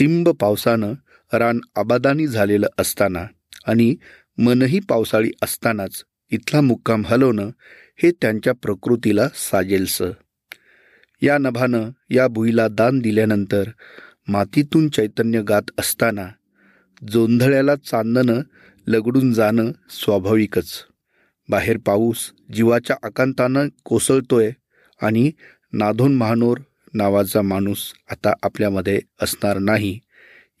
चिंब पावसानं रान आबादानी झालेलं असताना आणि मनही पावसाळी असतानाच इथला मुक्काम हलवणं हे त्यांच्या प्रकृतीला साजेलस. या नभानं या भुईला दान दिल्यानंतर मातीतून चैतन्य गात असताना जोंधळ्याला चांदणं लगडून जाणं स्वाभाविकच. बाहेर पाऊस जीवाच्या आकांतानं कोसळतोय आणि नाधोन महानोर नावाचा माणूस आता आपल्यामध्ये असणार नाही.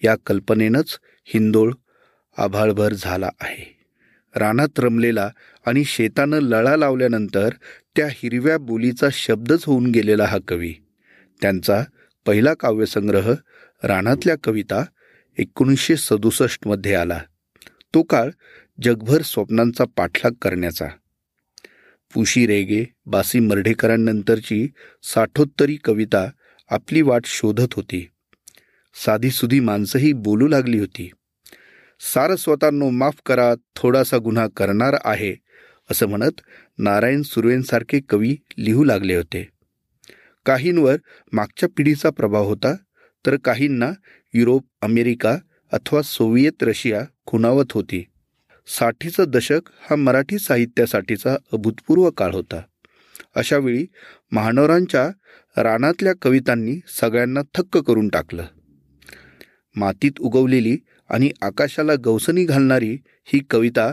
या कल्पनेनंच हिंदोळ आभाळभर झाला आहे. रानात रमलेला आणि शेतानं लळा लावल्यानंतर त्या हिरव्या बोलीचा शब्दच होऊन गेलेला हा कवी. त्यांचा पहिला काव्यसंग्रह रानातल्या कविता एकोणीसशे सदुसष्टमध्ये आला. तो काळ जगभर स्वप्नांचा पाठलाग करण्याचा. पुशी रेगे बासी मर्ढेकरांनंतरची साठोत्तरी कविता आपली वाट शोधत होती. साधीसुधी माणसंही बोलू लागली होती. सारस्वतांनो माफ करा थोडासा गुन्हा करणार आहे असं म्हणत नारायण सुर्वेंसारखे कवी लिहू लागले होते. काहींवर मागच्या पिढीचा प्रभाव होता तर काहींना युरोप अमेरिका अथवा सोव्हिएत रशिया खुणावत होती. साठीचं दशक हा मराठी साहित्यासाठीचा अभूतपूर्व काळ होता. अशावेळी महानोरांच्या रानातल्या कवितांनी सगळ्यांना थक्क करून टाकलं. मातीत उगवलेली आणि आकाशाला गवसणी घालणारी ही कविता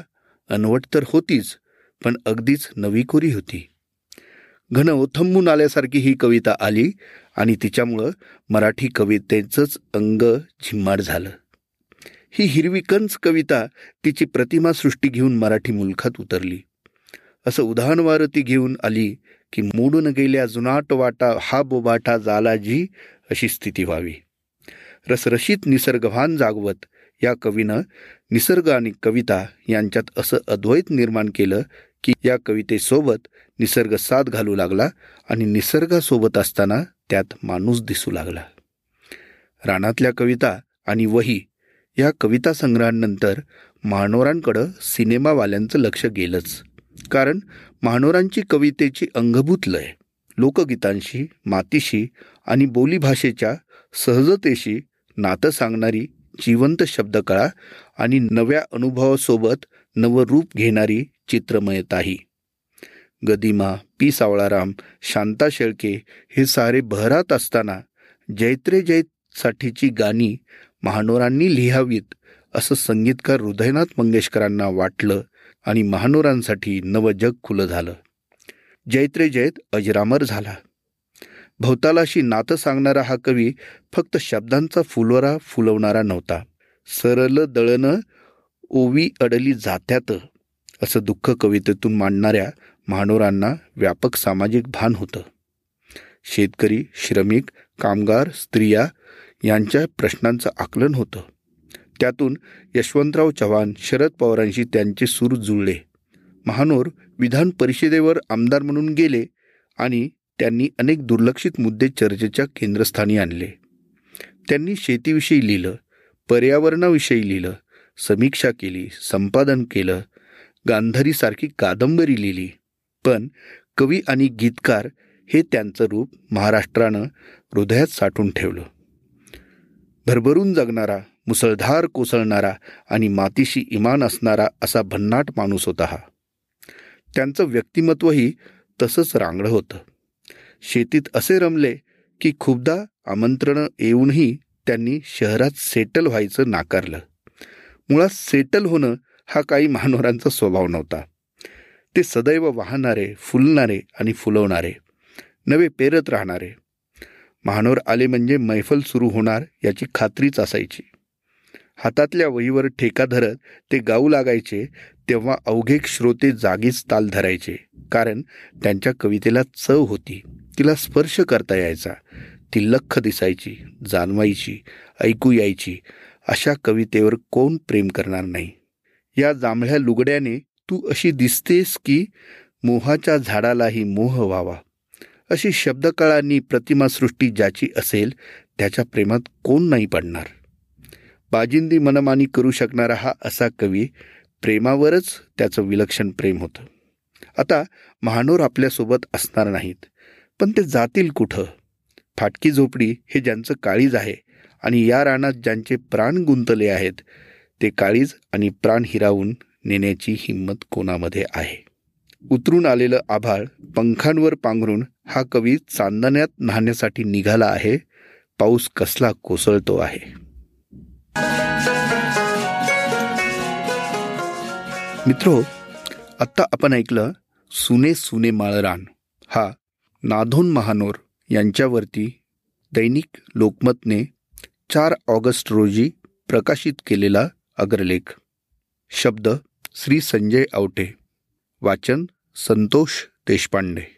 अनवट तर होतीच पण अगदीच नवीखोरी होती. घन ओथंबून आल्यासारखी ही कविता आली आणि तिच्यामुळं मराठी कवितेचंच अंग झिम्माड झालं. ही हिरवी कंच कविता तिची प्रतिमा सृष्टी घेऊन मराठी मुलखात उतरली. असं उदाहरणवार ती घेऊन आली की मोडून गेल्या जुनाट वाटा हा बोबाटा जाला जी अशी स्थिती व्हावी. रसरशीत निसर्गभान जागवत या कवीनं निसर्ग आणि कविता यांच्यात असं अद्वैत निर्माण केलं की या कवितेसोबत निसर्ग साथ घालू लागला आणि निसर्गासोबत असताना त्यात माणूस दिसू लागला. रानातल्या कविता आणि वही या कविता संग्रहानंतर महानोरांकडं सिनेमावाल्यांचं लक्ष गेलंच. कारण महानोरांची कवितेची अंगभूत लय लोकगीतांशी मातीशी आणि बोलीभाषेच्या सहजतेशी नातं सांगणारी जिवंत शब्दकळा आणि नव्या अनुभवासोबत नवरूप घेणारी चित्रमयताही. गदिमा पी सावळाराम शांता शेळके हे सारे बहरात असताना जैत्रे जैतसाठीची गाणी महानोरांनी लिहावीत असं संगीतकार हृदयनाथ मंगेशकरांना वाटलं आणि महानोरांसाठी नवं जग खुलं झालं. जैत्रे जैत अजरामर झाला. भवतालाशी नातं सांगणारा हा कवी फक्त शब्दांचा फुलवरा फुलवणारा नव्हता. सरल दळणं ओवी अडली जात्यात असं दुःख कवितेतून मांडणाऱ्या महानोरांना व्यापक सामाजिक भान होतं. शेतकरी श्रमिक कामगार स्त्रिया यांच्या प्रश्नांचं आकलन होतं. त्यातून यशवंतराव चव्हाण शरद पवारांशी त्यांचे सूर जुळले. महानोर विधान परिषदेवर आमदार म्हणून गेले आणि त्यांनी अनेक दुर्लक्षित मुद्दे चर्चेच्या केंद्रस्थानी आणले. त्यांनी शेतीविषयी लिहिलं पर्यावरणाविषयी लिहिलं समीक्षा केली संपादन केलं गांधारीसारखी कादंबरी लिहिली. पण कवी आणि गीतकार हे त्यांचं रूप महाराष्ट्रानं हृदयात साठून ठेवलं. भरभरून जगणारा मुसळधार कोसळणारा आणि मातीशी इमान असणारा असा भन्नाट माणूस होता हा. त्यांचं व्यक्तिमत्वही तसंच रांगडं होतं. शेतीत असे रमले की खूपदा आमंत्रणं येऊनही त्यांनी शहरात सेटल व्हायचं नाकारलं. मुळात सेटल होणं हा काही महानोरांचा स्वभाव नव्हता. ते सदैव वाहणारे फुलणारे आणि फुलवणारे. नवे पेरत राहणारे. महानोर आले म्हणजे मैफल सुरू होणार याची खात्रीच असायची. हातातल्या वहीवर ठेका धरत ते गाऊ लागायचे तेव्हा अवघे श्रोते जागीच ताल धरायचे कारण त्यांच्या कवितेला चव होती. तिला स्पर्श करता यायचा. ती लख दिसायची जाणवायची ऐकू यायची. अशा कवितेवर कोण प्रेम करणार नाही. या जांभळ्या लुगड्याने तू अशी दिसतेस की मोहाच्या झाडालाही मोह व्हावा. अशी शब्दकळांनी प्रतिमासृष्टी ज्याची असेल त्याच्या प्रेमात कोण नाही पडणार? बाजिंदी मनमानी करू शकणारा हा असा कवी प्रेमावरच त्याचं विलक्षण प्रेम होतं. आता महानोर आपल्यासोबत असणार नाहीत पण ते जातील कुठं? फाटकी झोपडी हे ज्यांचं काळीज आहे आणि या रानात ज्यांचे प्राण गुंतले आहेत ते काळीज आणि प्राण हिरावून नेण्याची हिंमत कोणामध्ये आहे? उतरून आलेलं आभाळ पंखांवर पांघरून हा कवी चांदण्यात न्हाण्यासाठी निघाला आहे. पाऊस कसला कोसळतो आहे. मित्रो आत्ता आपण ऐकलं सुने सुने माळरान. हा नाधोन महानोर यांच्यावरती दैनिक लोकमतने चार ऑगस्ट रोजी प्रकाशित केलेला अग्रलेख. शब्द श्री संजय आवटे. वाचन संतोष देशपांडे.